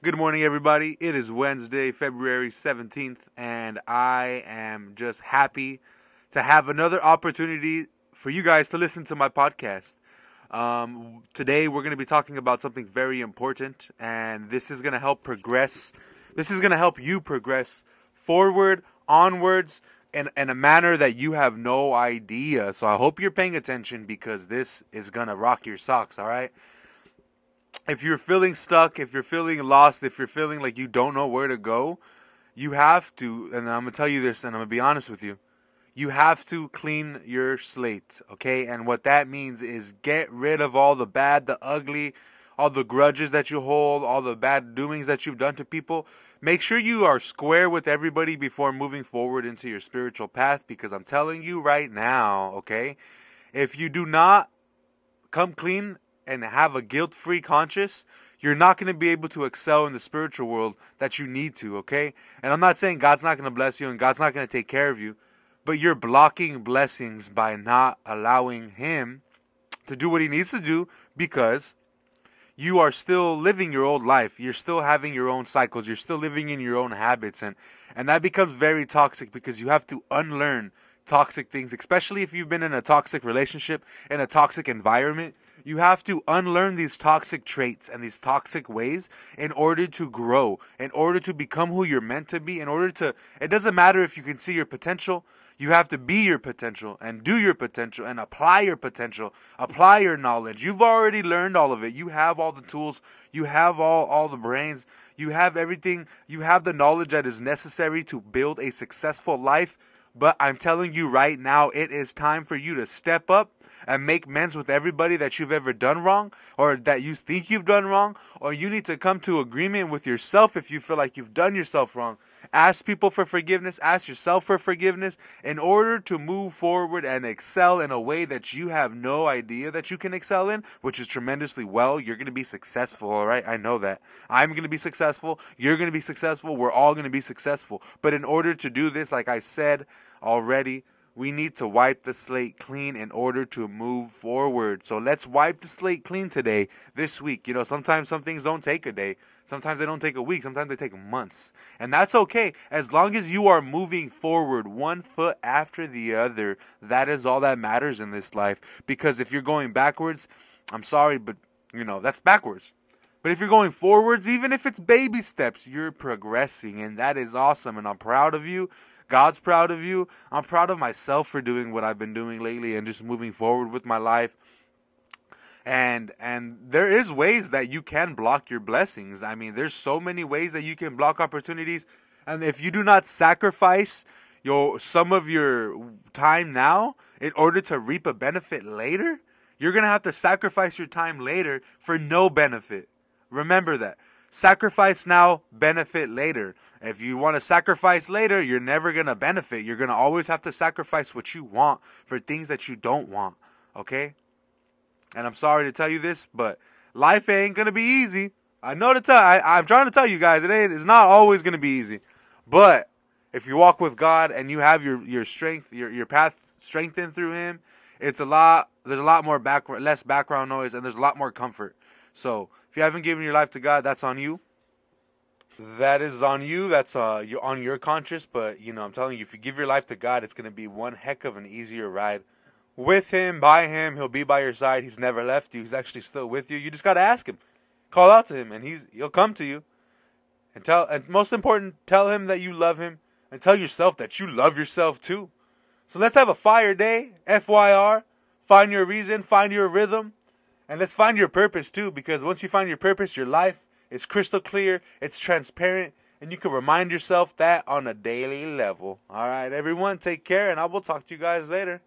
Good morning, everybody. It is Wednesday, February 17th, and I am just happy to have another opportunity for you guys to listen to my podcast. Um, today, we're going to be talking about something very important, and this is going to help progress. This is going to help you progress forward, onwards, in, in a manner that you have no idea. So I hope you're paying attention because this is going to rock your socks, all right? If you're feeling stuck, if you're feeling lost, if you're feeling like you don't know where to go, you have to, and I'm gonna tell you this, and I'm gonna be honest with you, you have to clean your slate, okay? And what that means is get rid of all the bad, the ugly, all the grudges that you hold, all the bad doings that you've done to people. Make sure you are square with everybody before moving forward into your spiritual path because I'm telling you right now, okay? If you do not come clean and have a guilt free conscience, you're not going to be able to excel in the spiritual world that you need to, okay? And I'm not saying God's not going to bless you and God's not going to take care of you, but you're blocking blessings by not allowing Him to do what He needs to do because you are still living your old life. You're still having your own cycles. You're still living in your own habits. And, and that becomes very toxic because you have to unlearn toxic things, especially if you've been in a toxic relationship, in a toxic environment you have to unlearn these toxic traits and these toxic ways in order to grow, in order to become who you're meant to be, in order to. It doesn't matter if you can see your potential. You have to be your potential and do your potential and apply your potential, apply your knowledge. You've already learned all of it. You have all the tools, you have all, all the brains, you have everything, you have the knowledge that is necessary to build a successful life. But I'm telling you right now, it is time for you to step up and make amends with everybody that you've ever done wrong or that you think you've done wrong, or you need to come to agreement with yourself if you feel like you've done yourself wrong. Ask people for forgiveness, ask yourself for forgiveness in order to move forward and excel in a way that you have no idea that you can excel in, which is tremendously well. You're going to be successful, all right? I know that. I'm going to be successful. You're going to be successful. We're all going to be successful. But in order to do this, like I said already, we need to wipe the slate clean in order to move forward. So let's wipe the slate clean today, this week. You know, sometimes some things don't take a day. Sometimes they don't take a week. Sometimes they take months. And that's okay. As long as you are moving forward one foot after the other, that is all that matters in this life. Because if you're going backwards, I'm sorry, but, you know, that's backwards. But if you're going forwards, even if it's baby steps, you're progressing. And that is awesome. And I'm proud of you. God's proud of you. I'm proud of myself for doing what I've been doing lately and just moving forward with my life. And and there is ways that you can block your blessings. I mean, there's so many ways that you can block opportunities. And if you do not sacrifice your some of your time now in order to reap a benefit later, you're going to have to sacrifice your time later for no benefit. Remember that. Sacrifice now, benefit later. If you want to sacrifice later, you're never going to benefit. You're going to always have to sacrifice what you want for things that you don't want. Okay? And I'm sorry to tell you this, but life ain't going to be easy. I know to tell I, I'm trying to tell you guys it ain't it's not always going to be easy. But if you walk with God and you have your your strength, your your path strengthened through him, it's a lot there's a lot more back less background noise and there's a lot more comfort. So, if you haven't given your life to God, that's on you that is on you. That's uh, on your conscience. But you know, I'm telling you, if you give your life to God, it's gonna be one heck of an easier ride. With Him, by Him, He'll be by your side. He's never left you. He's actually still with you. You just gotta ask Him, call out to Him, and He's He'll come to you. And tell, and most important, tell Him that you love Him, and tell yourself that you love yourself too. So let's have a fire day, FYR. Find your reason, find your rhythm, and let's find your purpose too. Because once you find your purpose, your life it's crystal clear, it's transparent, and you can remind yourself that on a daily level. All right, everyone, take care, and I will talk to you guys later.